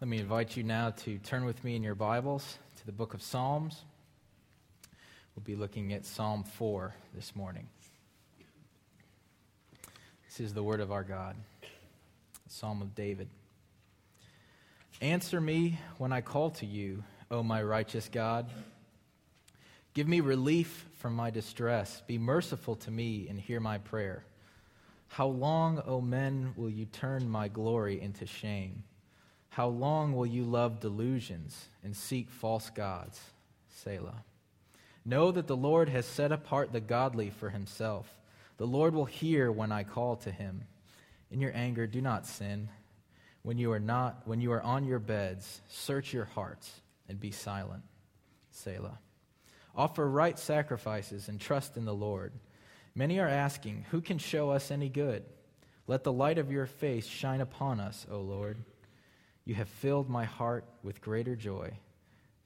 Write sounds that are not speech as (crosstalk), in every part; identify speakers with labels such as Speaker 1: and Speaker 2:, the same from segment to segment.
Speaker 1: Let me invite you now to turn with me in your Bibles to the book of Psalms. We'll be looking at Psalm 4 this morning. This is the word of our God, the Psalm of David. Answer me when I call to you, O my righteous God. Give me relief from my distress. Be merciful to me and hear my prayer. How long, O men, will you turn my glory into shame? How long will you love delusions and seek false gods? Selah. Know that the Lord has set apart the godly for himself. The Lord will hear when I call to him. In your anger, do not sin. When you are not, when you are on your beds, search your hearts and be silent. Selah. Offer right sacrifices and trust in the Lord. Many are asking, Who can show us any good? Let the light of your face shine upon us, O Lord. You have filled my heart with greater joy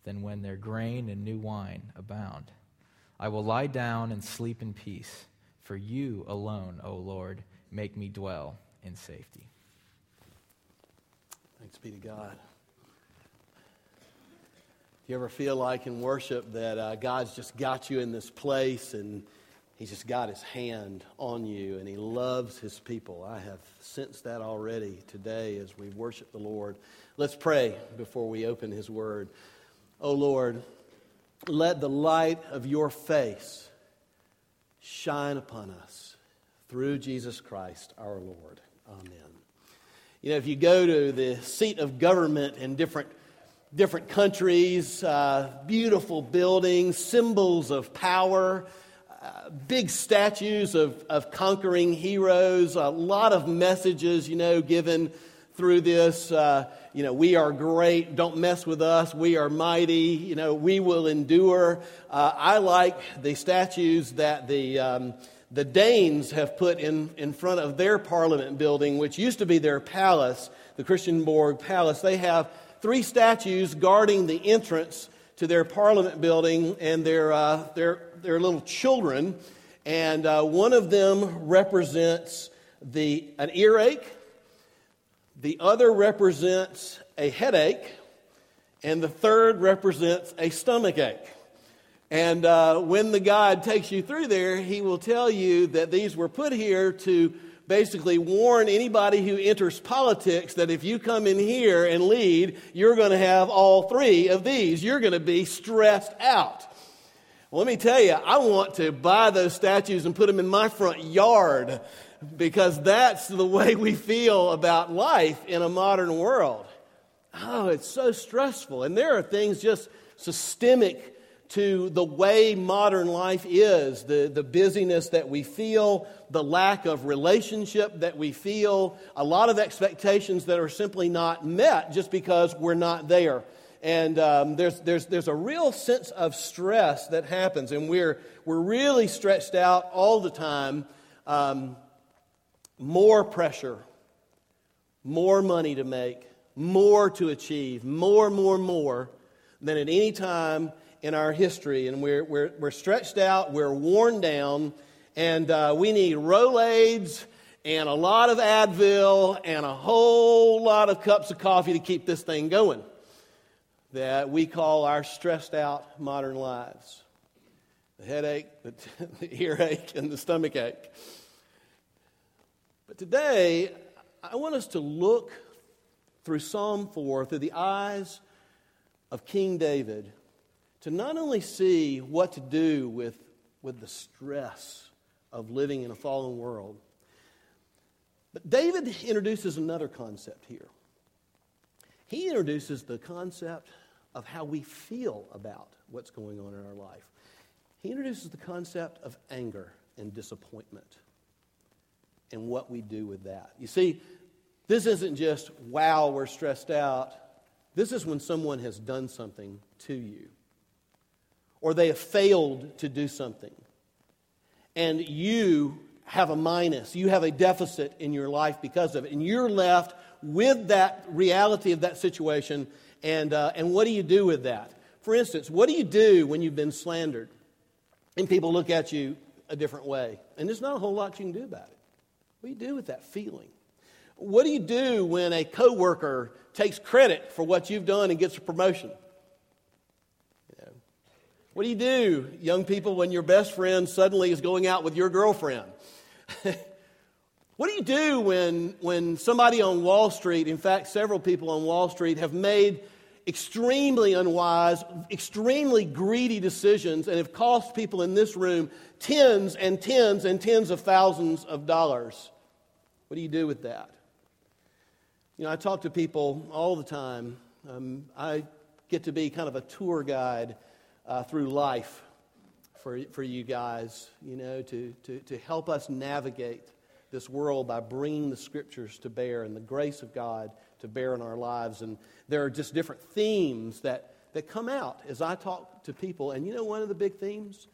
Speaker 1: than when their grain and new wine abound. I will lie down and sleep in peace, for you alone, O Lord, make me dwell in safety.
Speaker 2: Thanks be to God. Do you ever feel like in worship that uh, God's just got you in this place and He's just got His hand on you and He loves His people? I have sensed that already today as we worship the Lord. Let's pray before we open His Word. Oh Lord, let the light of your face shine upon us through Jesus Christ our Lord. Amen. You know, if you go to the seat of government in different different countries, uh, beautiful buildings, symbols of power, big statues of, of conquering heroes, a lot of messages, you know, given through this. Uh, you know, we are great, don't mess with us, we are mighty, you know, we will endure. Uh, I like the statues that the. Um, the Danes have put in, in front of their parliament building, which used to be their palace, the Christiansborg Palace. They have three statues guarding the entrance to their parliament building and their, uh, their, their little children. And uh, one of them represents the, an earache, the other represents a headache, and the third represents a stomach ache. And uh, when the guide takes you through there, he will tell you that these were put here to basically warn anybody who enters politics that if you come in here and lead, you're going to have all three of these. You're going to be stressed out. Well, let me tell you, I want to buy those statues and put them in my front yard because that's the way we feel about life in a modern world. Oh, it's so stressful. And there are things just systemic to the way modern life is the, the busyness that we feel, the lack of relationship that we feel, a lot of expectations that are simply not met just because we're not there. And um, there's, there's, there's a real sense of stress that happens, and we're, we're really stretched out all the time. Um, more pressure, more money to make, more to achieve, more, more, more than at any time in our history, and we're, we're, we're stretched out, we're worn down, and uh, we need Rolaids and a lot of Advil and a whole lot of cups of coffee to keep this thing going that we call our stressed out modern lives the headache, the, (laughs) the earache, and the stomach ache. But today, I want us to look through Psalm 4 through the eyes of King David to not only see what to do with, with the stress of living in a fallen world, but David introduces another concept here. He introduces the concept of how we feel about what's going on in our life. He introduces the concept of anger and disappointment and what we do with that. You see, this isn't just, wow, we're stressed out. This is when someone has done something to you or they have failed to do something. And you have a minus, you have a deficit in your life because of it. And you're left with that reality of that situation. And, uh, and what do you do with that? For instance, what do you do when you've been slandered and people look at you a different way? And there's not a whole lot you can do about it. What do you do with that feeling? What do you do when a coworker takes credit for what you've done and gets a promotion? What do you do, young people, when your best friend suddenly is going out with your girlfriend? (laughs) what do you do when, when somebody on Wall Street, in fact, several people on Wall Street, have made extremely unwise, extremely greedy decisions and have cost people in this room tens and tens and tens of thousands of dollars? What do you do with that? You know, I talk to people all the time. Um, I get to be kind of a tour guide uh, through life for, for you guys, you know, to, to, to help us navigate this world by bringing the scriptures to bear and the grace of God to bear in our lives. And there are just different themes that, that come out as I talk to people. And you know, one of the big themes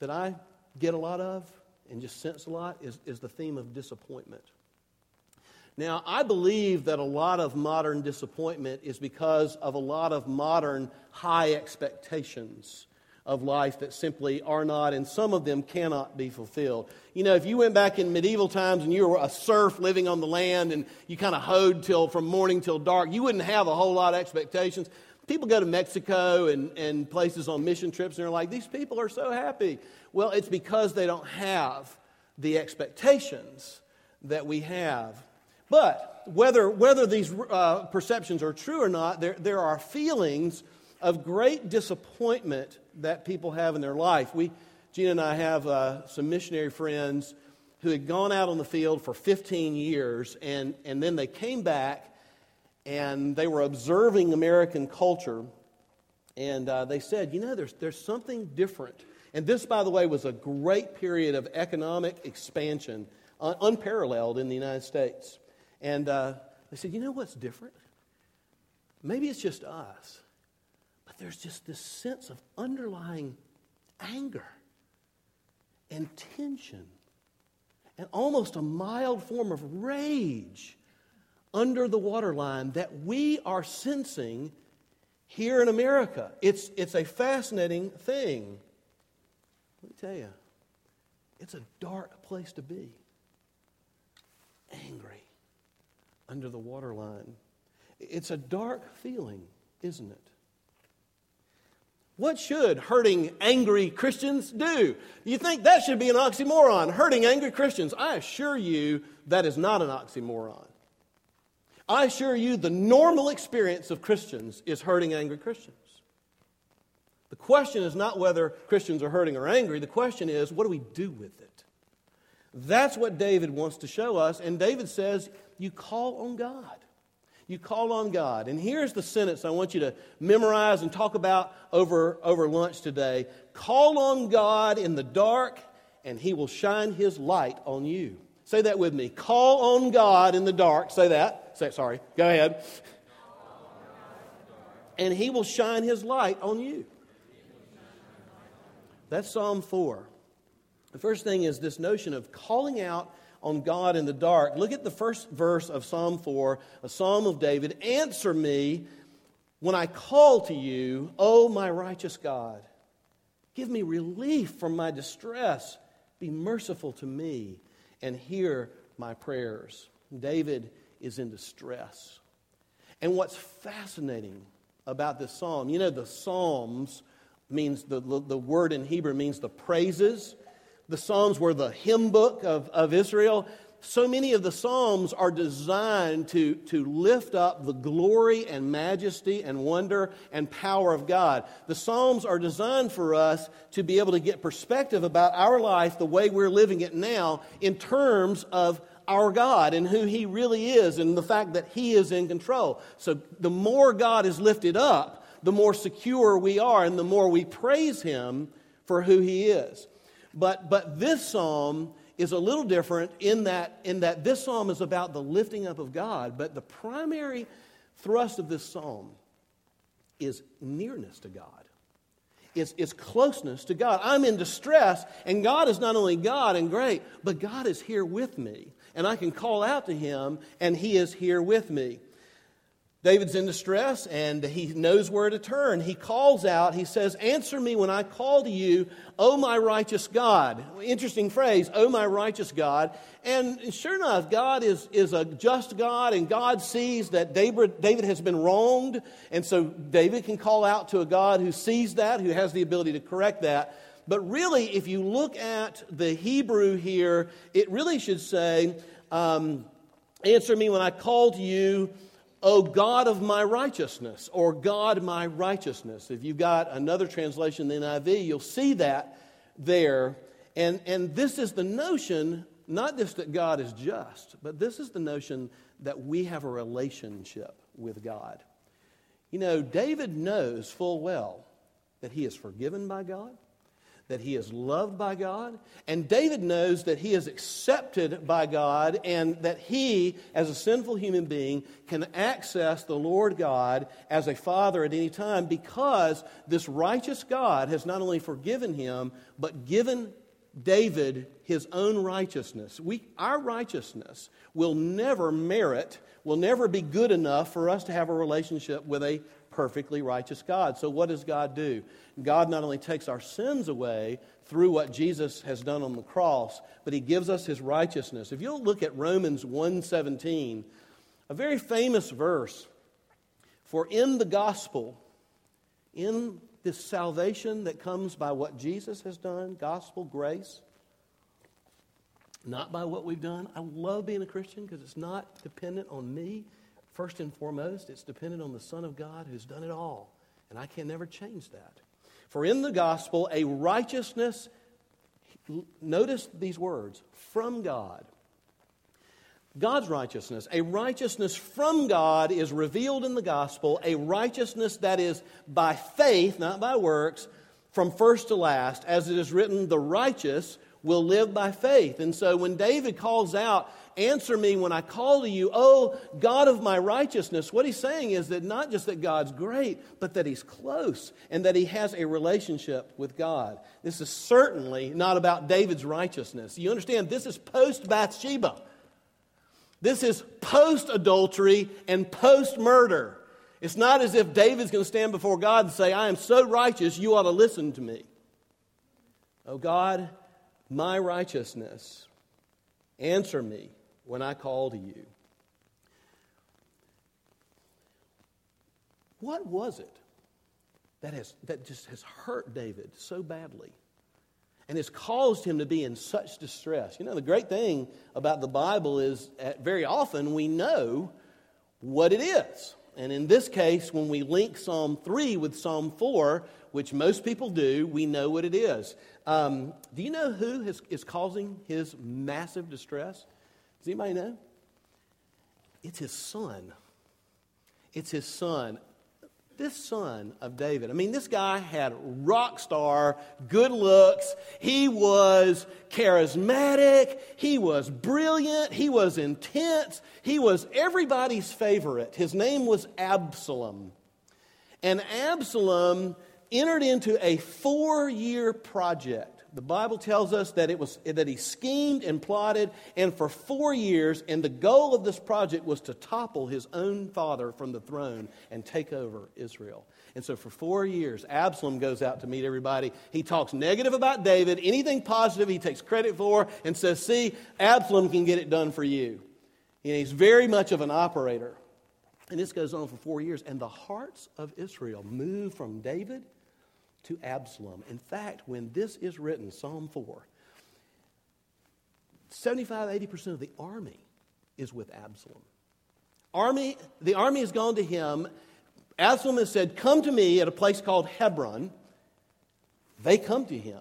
Speaker 2: that I get a lot of and just sense a lot is, is the theme of disappointment. Now, I believe that a lot of modern disappointment is because of a lot of modern high expectations of life that simply are not, and some of them cannot be fulfilled. You know, if you went back in medieval times and you were a serf living on the land and you kind of hoed till from morning till dark, you wouldn't have a whole lot of expectations. People go to Mexico and, and places on mission trips and they're like, these people are so happy. Well, it's because they don't have the expectations that we have. But whether, whether these uh, perceptions are true or not, there, there are feelings of great disappointment that people have in their life. We, Gina and I have uh, some missionary friends who had gone out on the field for 15 years, and, and then they came back and they were observing American culture. And uh, they said, you know, there's, there's something different. And this, by the way, was a great period of economic expansion, un- unparalleled in the United States. And uh, they said, you know what's different? Maybe it's just us, but there's just this sense of underlying anger and tension and almost a mild form of rage under the waterline that we are sensing here in America. It's, it's a fascinating thing. Let me tell you, it's a dark place to be. Angry under the waterline. It's a dark feeling, isn't it? What should hurting angry Christians do? You think that should be an oxymoron, hurting angry Christians. I assure you that is not an oxymoron. I assure you the normal experience of Christians is hurting angry Christians. The question is not whether Christians are hurting or angry, the question is what do we do with it? That's what David wants to show us, and David says you call on God. You call on God. And here's the sentence I want you to memorize and talk about over, over lunch today. Call on God in the dark, and he will shine his light on you. Say that with me. Call on God in the dark. Say that. Say, sorry. Go ahead. And he will shine his light on you. That's Psalm 4. The first thing is this notion of calling out on God in the dark. Look at the first verse of Psalm 4, a psalm of David. Answer me when I call to you, O my righteous God. Give me relief from my distress. Be merciful to me and hear my prayers. David is in distress. And what's fascinating about this psalm, you know, the Psalms means the, the, word in Hebrew means the praises the Psalms were the hymn book of, of Israel. So many of the Psalms are designed to, to lift up the glory and majesty and wonder and power of God. The Psalms are designed for us to be able to get perspective about our life the way we're living it now in terms of our God and who He really is and the fact that He is in control. So the more God is lifted up, the more secure we are and the more we praise Him for who He is. But, but this psalm is a little different in that, in that this psalm is about the lifting up of God, but the primary thrust of this psalm is nearness to God. It's, it's closeness to God. I'm in distress, and God is not only God and great, but God is here with me. And I can call out to Him, and He is here with me. David's in distress and he knows where to turn. He calls out, he says, Answer me when I call to you, O my righteous God. Interesting phrase, O my righteous God. And sure enough, God is, is a just God, and God sees that David, David has been wronged. And so David can call out to a God who sees that, who has the ability to correct that. But really, if you look at the Hebrew here, it really should say, um, Answer me when I call to you, O God of my righteousness, or God my righteousness. If you've got another translation than NIV, you'll see that there. And, and this is the notion, not just that God is just, but this is the notion that we have a relationship with God. You know, David knows full well that he is forgiven by God, that he is loved by God, and David knows that he is accepted by God and that he, as a sinful human being, can access the Lord God as a father at any time because this righteous God has not only forgiven him, but given David his own righteousness. We, our righteousness will never merit, will never be good enough for us to have a relationship with a perfectly righteous God. So, what does God do? God not only takes our sins away through what Jesus has done on the cross, but he gives us his righteousness. If you'll look at Romans 1:17, a very famous verse, for in the gospel, in this salvation that comes by what Jesus has done, gospel grace, not by what we've done. I love being a Christian because it's not dependent on me. First and foremost, it's dependent on the Son of God who's done it all. And I can never change that. For in the gospel, a righteousness, notice these words, from God. God's righteousness, a righteousness from God is revealed in the gospel, a righteousness that is by faith, not by works, from first to last. As it is written, the righteous will live by faith. And so when David calls out, Answer me when I call to you, oh God of my righteousness. What he's saying is that not just that God's great, but that he's close and that he has a relationship with God. This is certainly not about David's righteousness. You understand, this is post Bathsheba. This is post adultery and post murder. It's not as if David's going to stand before God and say, I am so righteous, you ought to listen to me. Oh God, my righteousness, answer me when I call to you. What was it that, has, that just has hurt David so badly and has caused him to be in such distress? You know, the great thing about the Bible is that very often we know what it is. And in this case, when we link Psalm 3 with Psalm 4, which most people do, we know what it is. Um, do you know who has, is causing his massive distress? Does anybody know? It's his son. It's his son. This son of David. I mean, this guy had rock star, good looks. He was charismatic. He was brilliant. He was intense. He was everybody's favorite. His name was Absalom. And Absalom entered into a four year project the Bible tells us that, it was, that he schemed and plotted, and for four years, and the goal of this project was to topple his own father from the throne and take over Israel. And so for four years, Absalom goes out to meet everybody. He talks negative about David. Anything positive, he takes credit for and says, See, Absalom can get it done for you. And he's very much of an operator. And this goes on for four years. And the hearts of Israel move from David to Absalom. In fact, when this is written, Psalm 4, 75 80% of the army is with Absalom. Army, the army has gone to him. Absalom has said, Come to me at a place called Hebron. They come to him.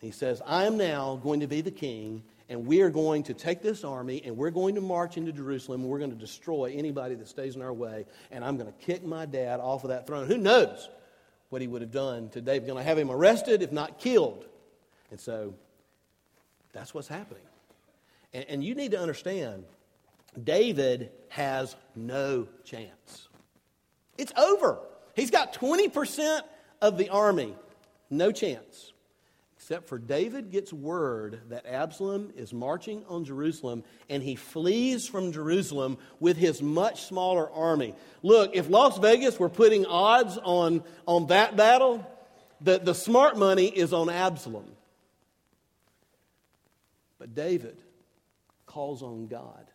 Speaker 2: He says, I am now going to be the king, and we are going to take this army, and we're going to march into Jerusalem, and we're going to destroy anybody that stays in our way, and I'm going to kick my dad off of that throne. Who knows? What he would have done to David. Going to have him arrested, if not killed. And so that's what's happening. And, and you need to understand David has no chance. It's over. He's got 20% of the army. No chance. Except for David gets word that Absalom is marching on Jerusalem and he flees from Jerusalem with his much smaller army. Look, if Las Vegas were putting odds on, on that battle, the, the smart money is on Absalom. But David calls on God.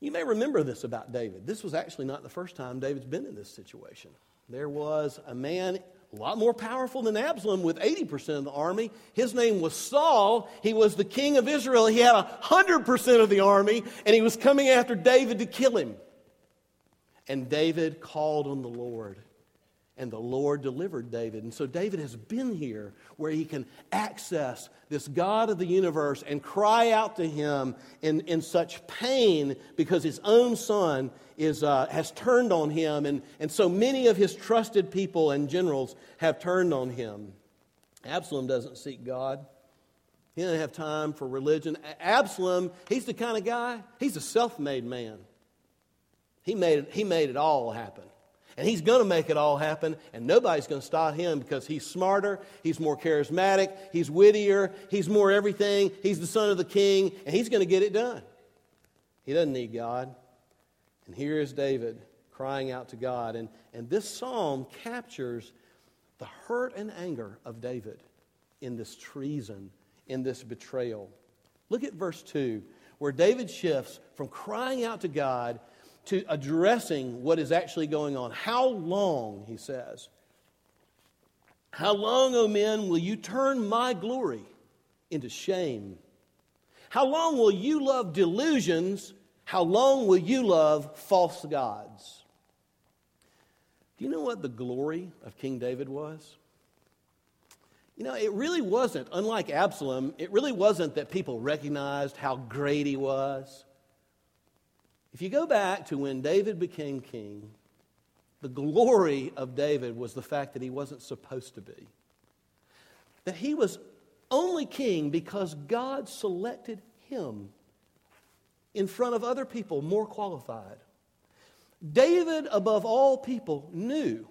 Speaker 2: You may remember this about David. This was actually not the first time David's been in this situation. There was a man a lot more powerful than Absalom with 80% of the army. His name was Saul. He was the king of Israel. He had 100% of the army, and he was coming after David to kill him. And David called on the Lord and the Lord delivered David. And so David has been here where he can access this God of the universe and cry out to him in, in such pain because his own son is, uh, has turned on him. And, and so many of his trusted people and generals have turned on him. Absalom doesn't seek God. He doesn't have time for religion. Absalom, he's the kind of guy, he's a self made man. He made, he made it all happen. And he's going to make it all happen, and nobody's going to stop him because he's smarter, he's more charismatic, he's wittier, he's more everything, he's the son of the king, and he's going to get it done. He doesn't need God. And here is David crying out to God. And, and this psalm captures the hurt and anger of David in this treason, in this betrayal. Look at verse 2, where David shifts from crying out to God to addressing what is actually going on. How long, he says, how long, O men, will you turn my glory into shame? How long will you love delusions? How long will you love false gods? Do you know what the glory of King David was? You know, it really wasn't, unlike Absalom, it really wasn't that people recognized how great he was if you go back to when David became king, the glory of David was the fact that he wasn't supposed to be. That he was only king because God selected him in front of other people more qualified. David, above all people, knew,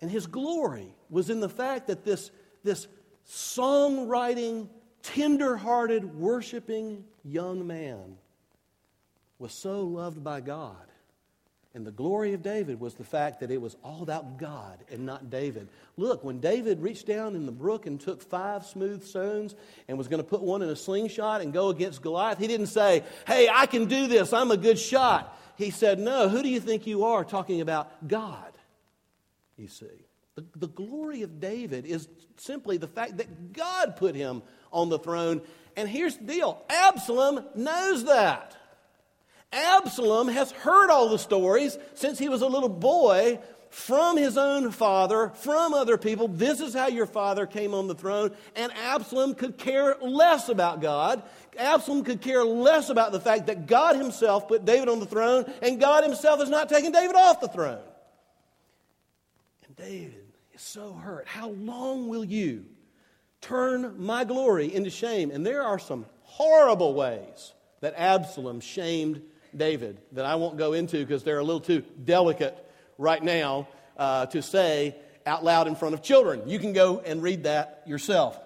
Speaker 2: and his glory was in the fact that this, this songwriting, tender hearted, worshiping young man was so loved by God. And the glory of David was the fact that it was all about God and not David. Look, when David reached down in the brook and took five smooth stones and was going to put one in a slingshot and go against Goliath, he didn't say, Hey, I can do this. I'm a good shot. He said, No, who do you think you are? Talking about God, you see. The, the glory of David is simply the fact that God put him on the throne. And here's the deal Absalom knows that. Absalom has heard all the stories since he was a little boy from his own father, from other people. This is how your father came on the throne. And Absalom could care less about God. Absalom could care less about the fact that God himself put David on the throne, and God himself has not taken David off the throne. And David is so hurt. How long will you turn my glory into shame? And there are some horrible ways that Absalom shamed David that I won't go into because they're a little too delicate right now uh, to say out loud in front of children. You can go and read that yourself.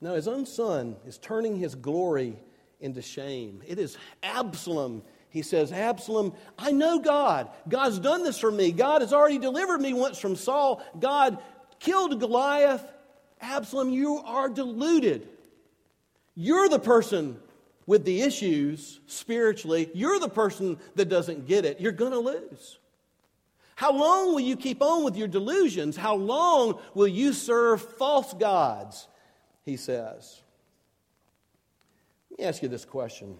Speaker 2: No, his own son is turning his glory into shame. It is Absalom. He says, Absalom, I know God. God's done this for me. God has already delivered me once from Saul. God killed Goliath. Absalom, you are deluded. You're the person with the issues spiritually, you're the person that doesn't get it. You're going to lose. How long will you keep on with your delusions? How long will you serve false gods? He says. Let me ask you this question.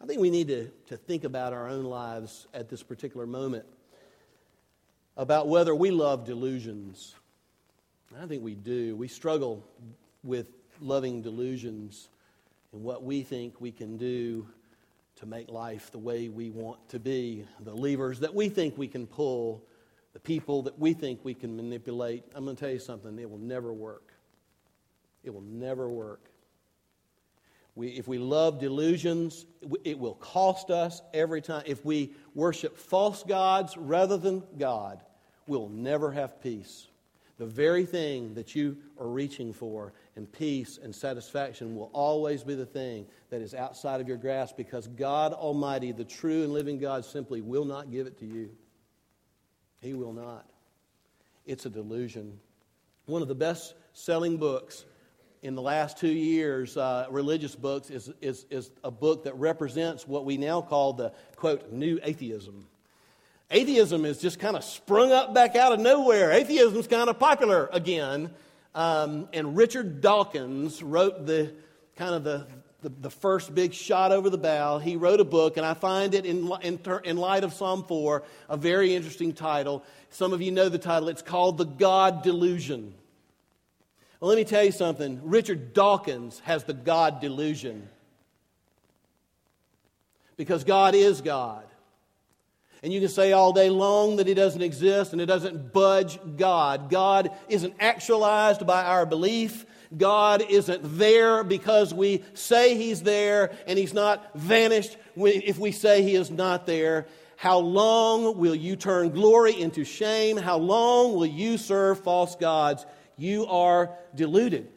Speaker 2: I think we need to, to think about our own lives at this particular moment about whether we love delusions. I think we do. We struggle with loving delusions and what we think we can do to make life the way we want to be, the levers that we think we can pull, the people that we think we can manipulate. I'm going to tell you something, it will never work. It will never work. We, if we love delusions, it will cost us every time. If we worship false gods rather than God, we'll never have peace. The very thing that you are reaching for and peace and satisfaction will always be the thing that is outside of your grasp because God Almighty, the true and living God, simply will not give it to you. He will not. It's a delusion. One of the best selling books in the last two years, uh, religious books, is, is, is a book that represents what we now call the, quote, new atheism. Atheism is just kind of sprung up back out of nowhere. Atheism is kind of popular again. Um, and Richard Dawkins wrote the kind of the, the, the, first big shot over the bow. He wrote a book, and I find it in, in, in light of Psalm 4 a very interesting title. Some of you know the title. It's called The God Delusion. Well, let me tell you something. Richard Dawkins has the God delusion. Because God is God. And you can say all day long that He doesn't exist and it doesn't budge God. God isn't actualized by our belief. God isn't there because we say He's there and He's not vanished if we say He is not there. How long will you turn glory into shame? How long will you serve false gods? You are deluded.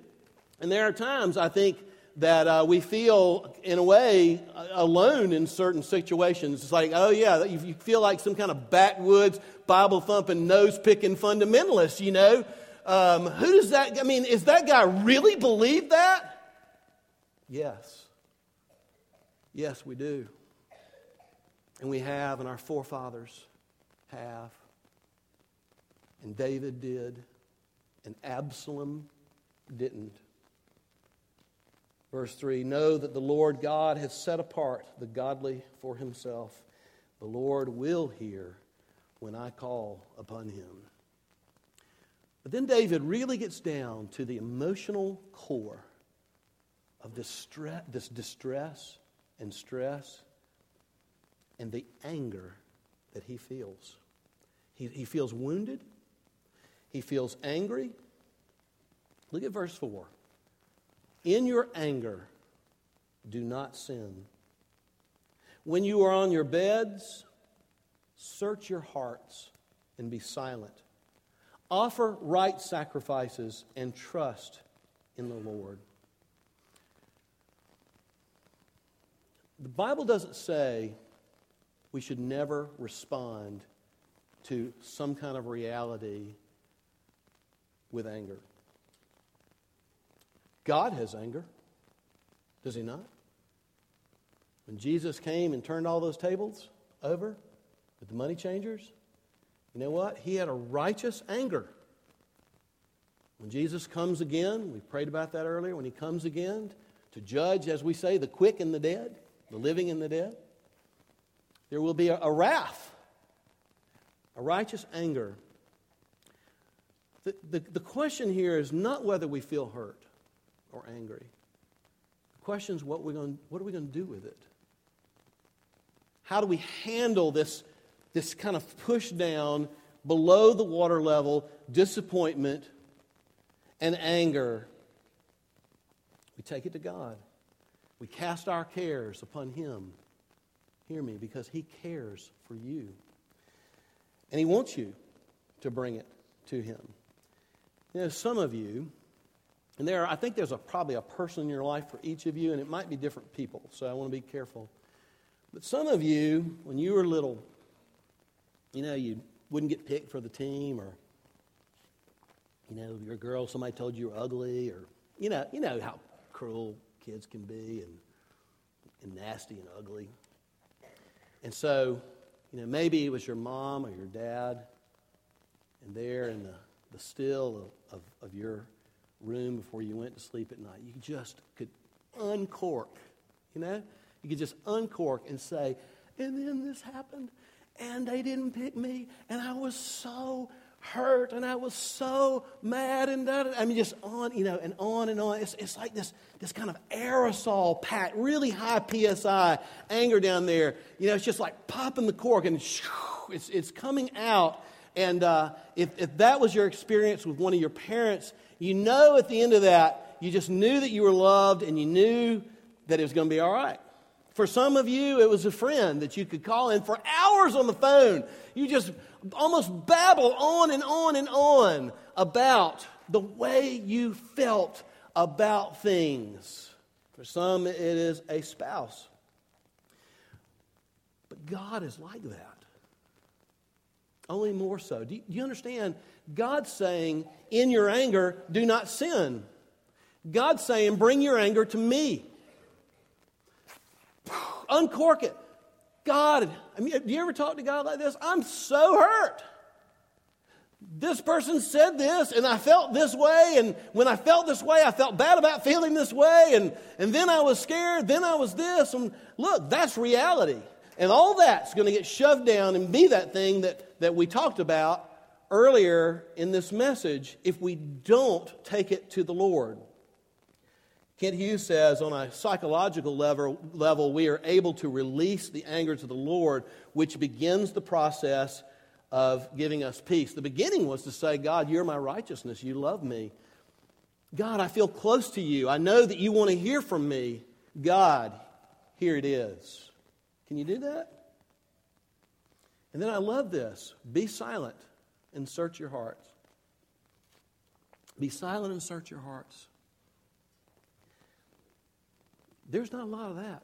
Speaker 2: And there are times, I think, that uh, we feel, in a way, alone in certain situations. It's like, oh, yeah, you feel like some kind of backwoods, Bible thumping, nose picking fundamentalist, you know? Um, who does that, I mean, is that guy really believe that? Yes. Yes, we do. And we have, and our forefathers have. And David did, and Absalom didn't. Verse 3 Know that the Lord God has set apart the godly for himself. The Lord will hear when I call upon him. But then David really gets down to the emotional core of distress, this distress and stress and the anger that he feels. He, he feels wounded, he feels angry. Look at verse 4. In your anger, do not sin. When you are on your beds, search your hearts and be silent. Offer right sacrifices and trust in the Lord. The Bible doesn't say we should never respond to some kind of reality with anger. God has anger, does he not? When Jesus came and turned all those tables over with the money changers, you know what? He had a righteous anger. When Jesus comes again, we prayed about that earlier, when he comes again to judge, as we say, the quick and the dead, the living and the dead, there will be a, a wrath, a righteous anger. The, the, the question here is not whether we feel hurt or angry. The question is what, we're going, what are we going to do with it? How do we handle this, this kind of push down below the water level disappointment and anger? We take it to God. We cast our cares upon Him. Hear me, because He cares for you. And He wants you to bring it to Him. You know, some of you, and there, I think there's a, probably a person in your life for each of you, and it might be different people, so I want to be careful. But some of you, when you were little, you know, you wouldn't get picked for the team, or, you know, you're a girl, somebody told you you're ugly, or, you know, you know how cruel kids can be and, and nasty and ugly. And so, you know, maybe it was your mom or your dad, and there in the, the still of, of, of your room before you went to sleep at night. You just could uncork, you know? You could just uncork and say, and then this happened, and they didn't pick me, and I was so hurt, and I was so mad, and that, I mean, just on, you know, and on and on. It's, it's like this, this kind of aerosol pack, really high PSI anger down there. You know, it's just like popping the cork, and it's, it's coming out. And uh, if, if that was your experience with one of your parents, you know at the end of that, you just knew that you were loved and you knew that it was going to be all right. For some of you, it was a friend that you could call in for hours on the phone. You just almost babble on and on and on about the way you felt about things. For some, it is a spouse. But God is like that. Only more so. Do you, do you understand? God's saying, in your anger, do not sin. God's saying, bring your anger to me. Uncork it. God, I mean, do you ever talk to God like this? I'm so hurt. This person said this, and I felt this way, and when I felt this way, I felt bad about feeling this way, and, and then I was scared, then I was this. And look, that's reality. And all that's going to get shoved down and be that thing that, that we talked about earlier in this message if we don't take it to the Lord. Kent Hughes says on a psychological level, level, we are able to release the anger to the Lord, which begins the process of giving us peace. The beginning was to say, God, you're my righteousness. You love me. God, I feel close to you. I know that you want to hear from me. God, here it is. Can you do that? And then I love this be silent and search your hearts. Be silent and search your hearts. There's not a lot of that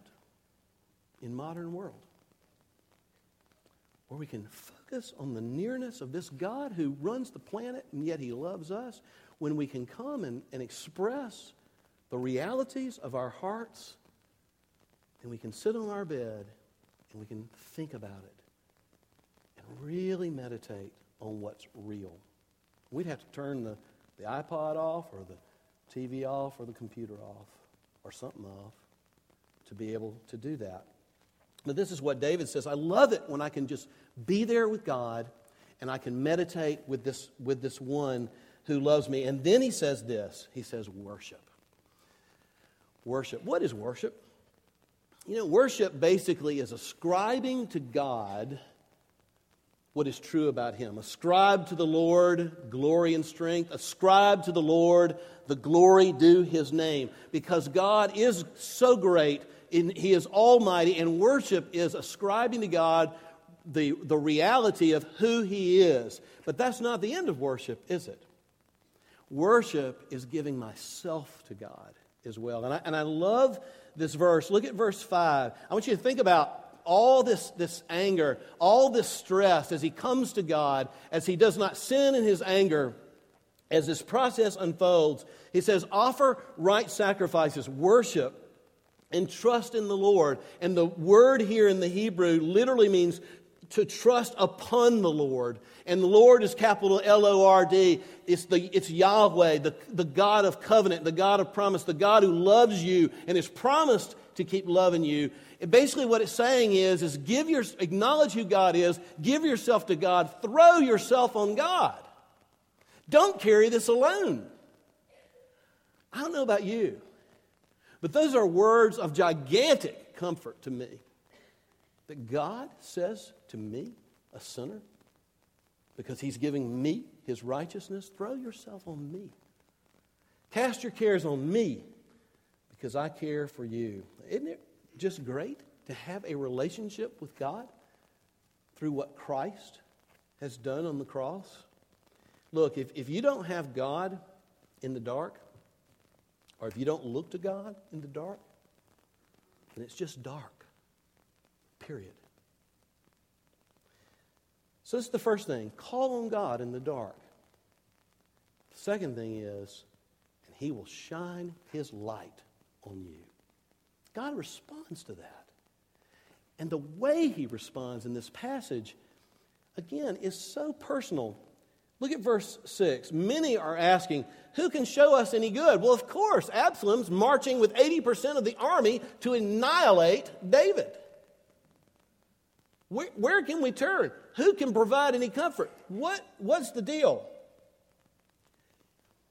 Speaker 2: in modern world. Where we can focus on the nearness of this God who runs the planet and yet he loves us, when we can come and, and express the realities of our hearts, and we can sit on our bed and we can think about it and really meditate on what's real. We'd have to turn the, the iPod off or the TV off or the computer off or something off to be able to do that. But this is what David says. I love it when I can just be there with God and I can meditate with this, with this one who loves me. And then he says this he says, worship. Worship. What is worship? You know, worship basically is ascribing to God what is true about Him. Ascribe to the Lord glory and strength. Ascribe to the Lord the glory due His name. Because God is so great, in, He is almighty, and worship is ascribing to God the, the reality of who He is. But that's not the end of worship, is it? Worship is giving myself to God as well. And I, and I love this verse. Look at verse 5. I want you to think about all this, this anger, all this stress as he comes to God, as he does not sin in his anger. As this process unfolds, he says, offer right sacrifices, worship, and trust in the Lord. And the word here in the Hebrew literally means to trust upon the Lord. And the Lord is capital L O R D. It's, the, it's Yahweh, the, the God of covenant, the God of promise, the God who loves you and has promised to keep loving you. And basically, what it's saying is, is give your, acknowledge who God is, give yourself to God, throw yourself on God. Don't carry this alone. I don't know about you, but those are words of gigantic comfort to me. That God says to me, a sinner, because he's giving me his righteousness, throw yourself on me. Cast your cares on me because I care for you. Isn't it just great to have a relationship with God through what Christ has done on the cross? Look, if, if you don't have God in the dark, or if you don't look to God in the dark, then it's just dark. Period. So, this is the first thing call on God in the dark. Second thing is, and He will shine His light on you. God responds to that. And the way He responds in this passage, again, is so personal. Look at verse 6. Many are asking, Who can show us any good? Well, of course, Absalom's marching with 80% of the army to annihilate David. Where, where, can we turn? Who can provide any comfort? What, what's the deal?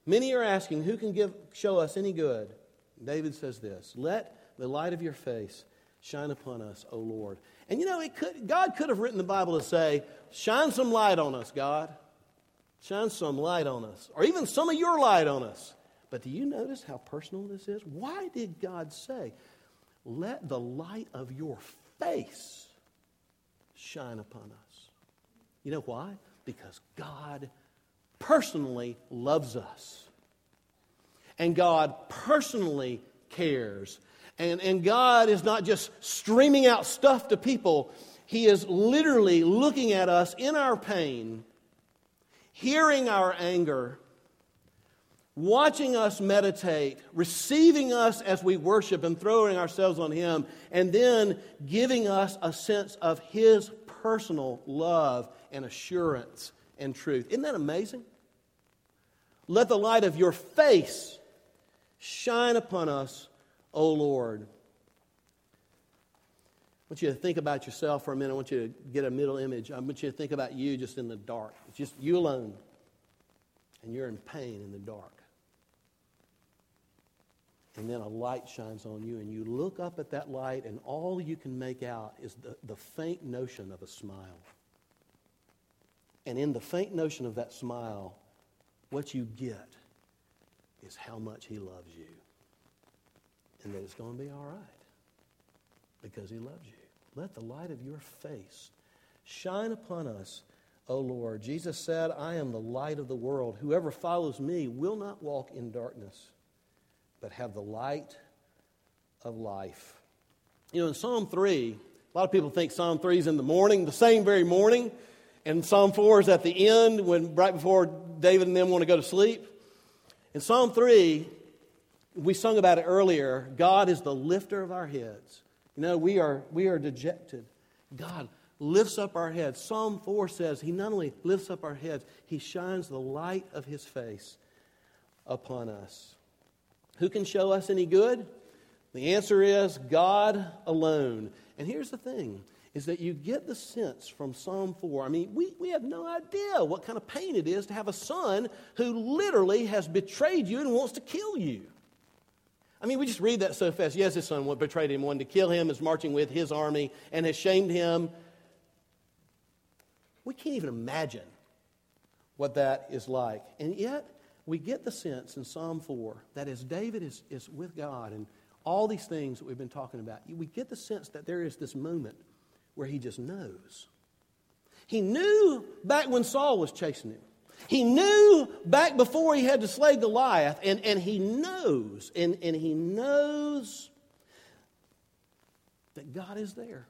Speaker 2: Many are asking, Who can give, show us any good? David says this Let the light of your face shine upon us, O Lord. And you know, it could, God could have written the Bible to say, Shine some light on us, God. Shine some light on us, or even some of your light on us. But do you notice how personal this is? Why did God say? let the light of your face shine upon us. You know why? Because God personally loves us. And God personally cares. And, and God is not just streaming out stuff to people, He is literally looking at us in our pain, hearing our anger, watching us meditate, receiving us as we worship and throwing ourselves on Him, and then giving us a sense of His personal love and assurance and truth. Isn't that amazing? Let the light of your face shine upon us, O Lord. I want you to think about yourself for a minute. I want you to get a middle image. I want you to think about you just in the dark. It's just you alone. And you're in pain in the dark and then a light shines on you, and you look up at that light, and all you can make out is the, the faint notion of a smile. And in the faint notion of that smile, what you get is how much He loves you. And that it's going to be all right because He loves you. Let the light of your face shine upon us, O Lord. Jesus said, I am the light of the world. Whoever follows me will not walk in darkness but have the light of life. You know, in Psalm 3, a lot of people think Psalm 3 is in the morning, the same very morning, and Psalm 4 is at the end, when right before David and them want to go to sleep. In Psalm 3, we sung about it earlier God is the lifter of our heads. You know, we are, we are dejected. God lifts up our heads. Psalm 4 says He not only lifts up our heads, He shines the light of His face upon us. Who can show us any good? The answer is God alone. And here's the thing is that you get the sense from Psalm 4. I mean, we, we have no idea what kind of pain it is to have a son who literally has betrayed you and wants to kill you. I mean, we just read that so fast. Yes, his son betrayed him, wanted to kill him, is marching with his army, and has shamed him. We can't even imagine what that is like. And yet, we get the sense in Psalm 4 that as David is, is with God and all these things that we've been talking about, we get the sense that there is this moment where he just knows. He knew back when Saul was chasing him. He knew back before he had to slay Goliath, and, and he knows, and, and he knows that God is there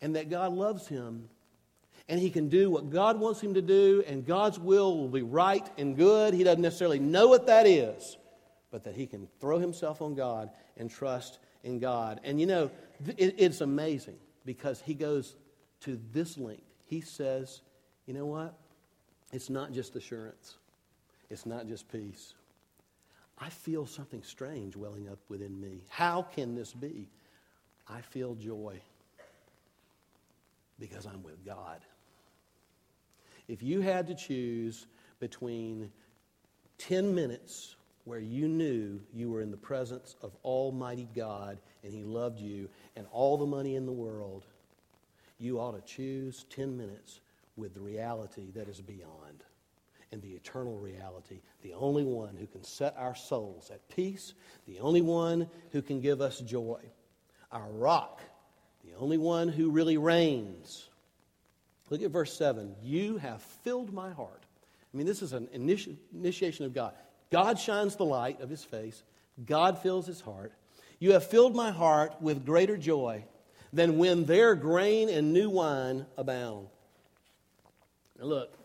Speaker 2: and that God loves him and he can do what God wants him to do, and God's will will be right and good. He doesn't necessarily know what that is, but that he can throw himself on God and trust in God. And you know, it, it's amazing because he goes to this length. He says, you know what? It's not just assurance, it's not just peace. I feel something strange welling up within me. How can this be? I feel joy because I'm with God. If you had to choose between 10 minutes where you knew you were in the presence of Almighty God and He loved you and all the money in the world, you ought to choose 10 minutes with the reality that is beyond and the eternal reality, the only one who can set our souls at peace, the only one who can give us joy, our rock, the only one who really reigns, Look at verse 7. You have filled my heart. I mean, this is an initi- initiation of God. God shines the light of his face, God fills his heart. You have filled my heart with greater joy than when their grain and new wine abound. Now, look,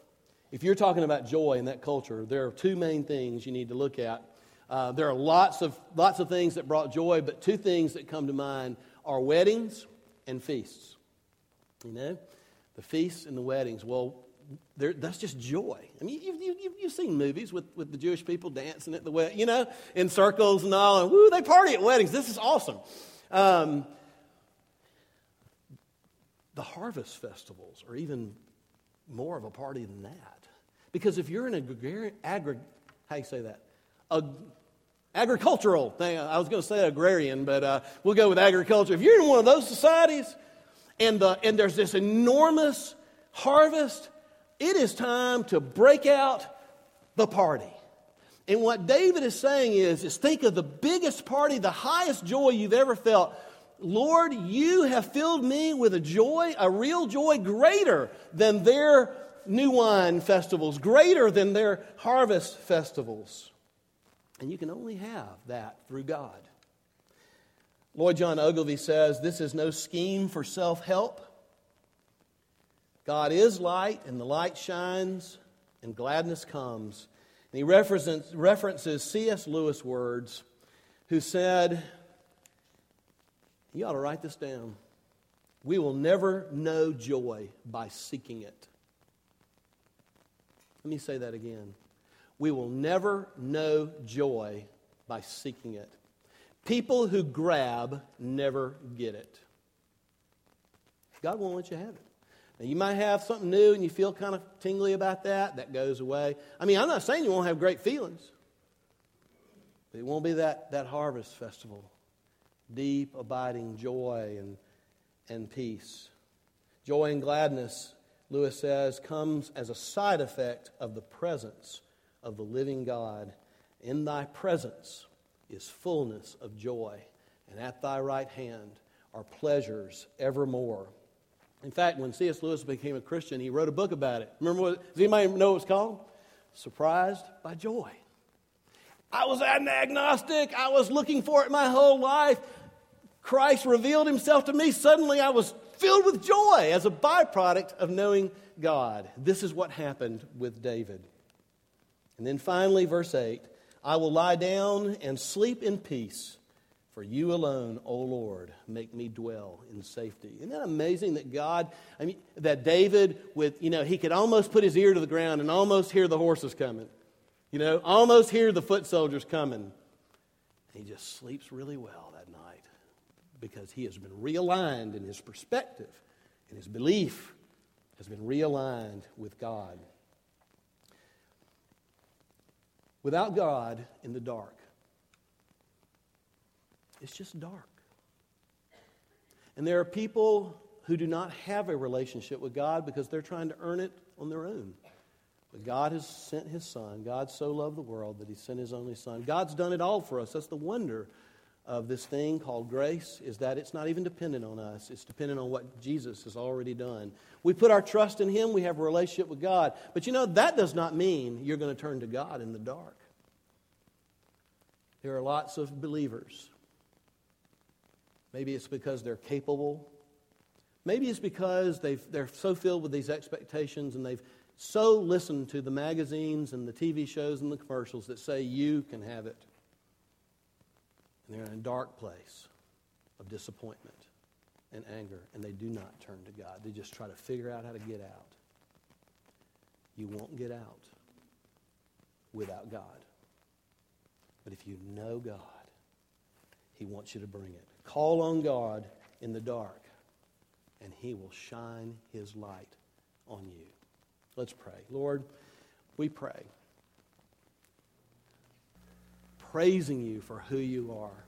Speaker 2: if you're talking about joy in that culture, there are two main things you need to look at. Uh, there are lots of, lots of things that brought joy, but two things that come to mind are weddings and feasts. You know? The feasts and the weddings, well, that's just joy. I mean, you've, you've, you've, seen movies with, with the Jewish people dancing at the wedding, you know, in circles and all, and woo, they party at weddings. This is awesome. Um, the harvest festivals are even more of a party than that. Because if you're in a agrarian, agri, how you say that? A, agricultural thing. I was going to say agrarian, but uh, we'll go with agriculture. If you're in one of those societies, and, the, and there's this enormous harvest, it is time to break out the party. And what David is saying is, is think of the biggest party, the highest joy you've ever felt. Lord, you have filled me with a joy, a real joy greater than their new wine festivals, greater than their harvest festivals. And you can only have that through God. Lloyd John Ogilvie says this is no scheme for self help. God is light, and the light shines, and gladness comes. And he references, references C.S. Lewis' words, who said, You ought to write this down. We will never know joy by seeking it. Let me say that again. We will never know joy by seeking it. People who grab never get it. God won't let you have it. Now, you might have something new and you feel kind of tingly about that. That goes away. I mean, I'm not saying you won't have great feelings, but it won't be that, that harvest festival. Deep, abiding joy and, and peace. Joy and gladness, Lewis says, comes as a side effect of the presence of the living God. In thy presence is fullness of joy, and at thy right hand are pleasures evermore. In fact, when C.S. Lewis became a Christian, he wrote a book about it. Remember what? Does anybody know what it's called? Surprised by Joy. I was an agnostic. I was looking for it my whole life. Christ revealed himself to me. Suddenly I was filled with joy as a byproduct of knowing God. This is what happened with David. And then finally, verse 8 I will lie down and sleep in peace. For you alone, O Lord, make me dwell in safety. Isn't that amazing that God, I mean, that David, with, you know, he could almost put his ear to the ground and almost hear the horses coming, you know, almost hear the foot soldiers coming. He just sleeps really well that night because he has been realigned in his perspective, and his belief has been realigned with God. Without God in the dark, it's just dark. And there are people who do not have a relationship with God because they're trying to earn it on their own. But God has sent His Son. God so loved the world that He sent His only Son. God's done it all for us. That's the wonder of this thing called grace is that it's not even dependent on us. It's dependent on what Jesus has already done. We put our trust in Him. We have a relationship with God. But you know, that does not mean you're going to turn to God in the dark. There are lots of believers Maybe it's because they're capable. Maybe it's because they they're so filled with these expectations and they've so listened to the magazines and the TV shows and the commercials that say you can have it. And they're in a dark place of disappointment and anger, and they do not turn to God. They just try to figure out how to get out. You won't get out without God. But if you know God, He wants you to bring it. Call on God in the dark, and He will shine His light on you. Let's pray. Lord, we pray, praising you for who you are,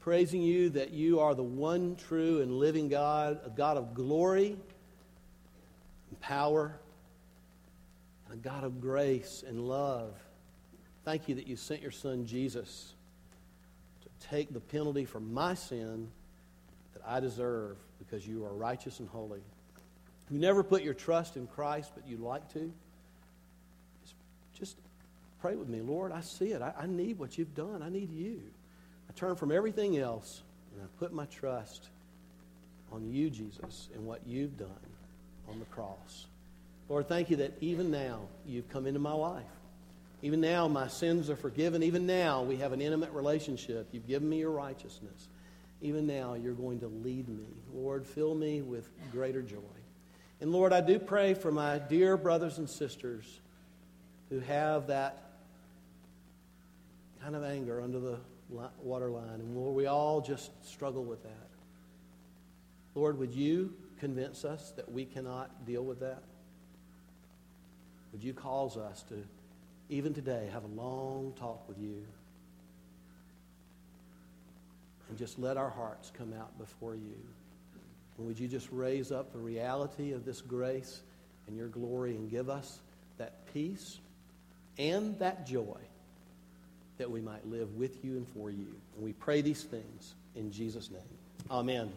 Speaker 2: praising you that you are the one true and living God, a God of glory and power, and a God of grace and love. Thank you that you sent your Son Jesus to take the penalty for my sin that I deserve because you are righteous and holy. You never put your trust in Christ, but you'd like to. Just, pray with me. Lord, I see it. I, I need what you've done. I need you. I turn from everything else and I put my trust on you, Jesus, and what you've done on the cross. Lord, thank you that even now you've come into my life. Even now, my sins are forgiven. Even now, we have an intimate relationship. You've given me your righteousness. Even now, you're going to lead me. Lord, fill me with greater joy. And Lord, I do pray for my dear brothers and sisters who have that kind of anger under the waterline. And Lord, we all just struggle with that. Lord, would you convince us that we cannot deal with that? Would you cause us to even today, have a long talk with you. And just let our hearts come out before you. And would you just raise up the reality of this grace and your glory and give us that peace and that joy that we might live with you and for you. And we pray these things in Jesus' name. Amen.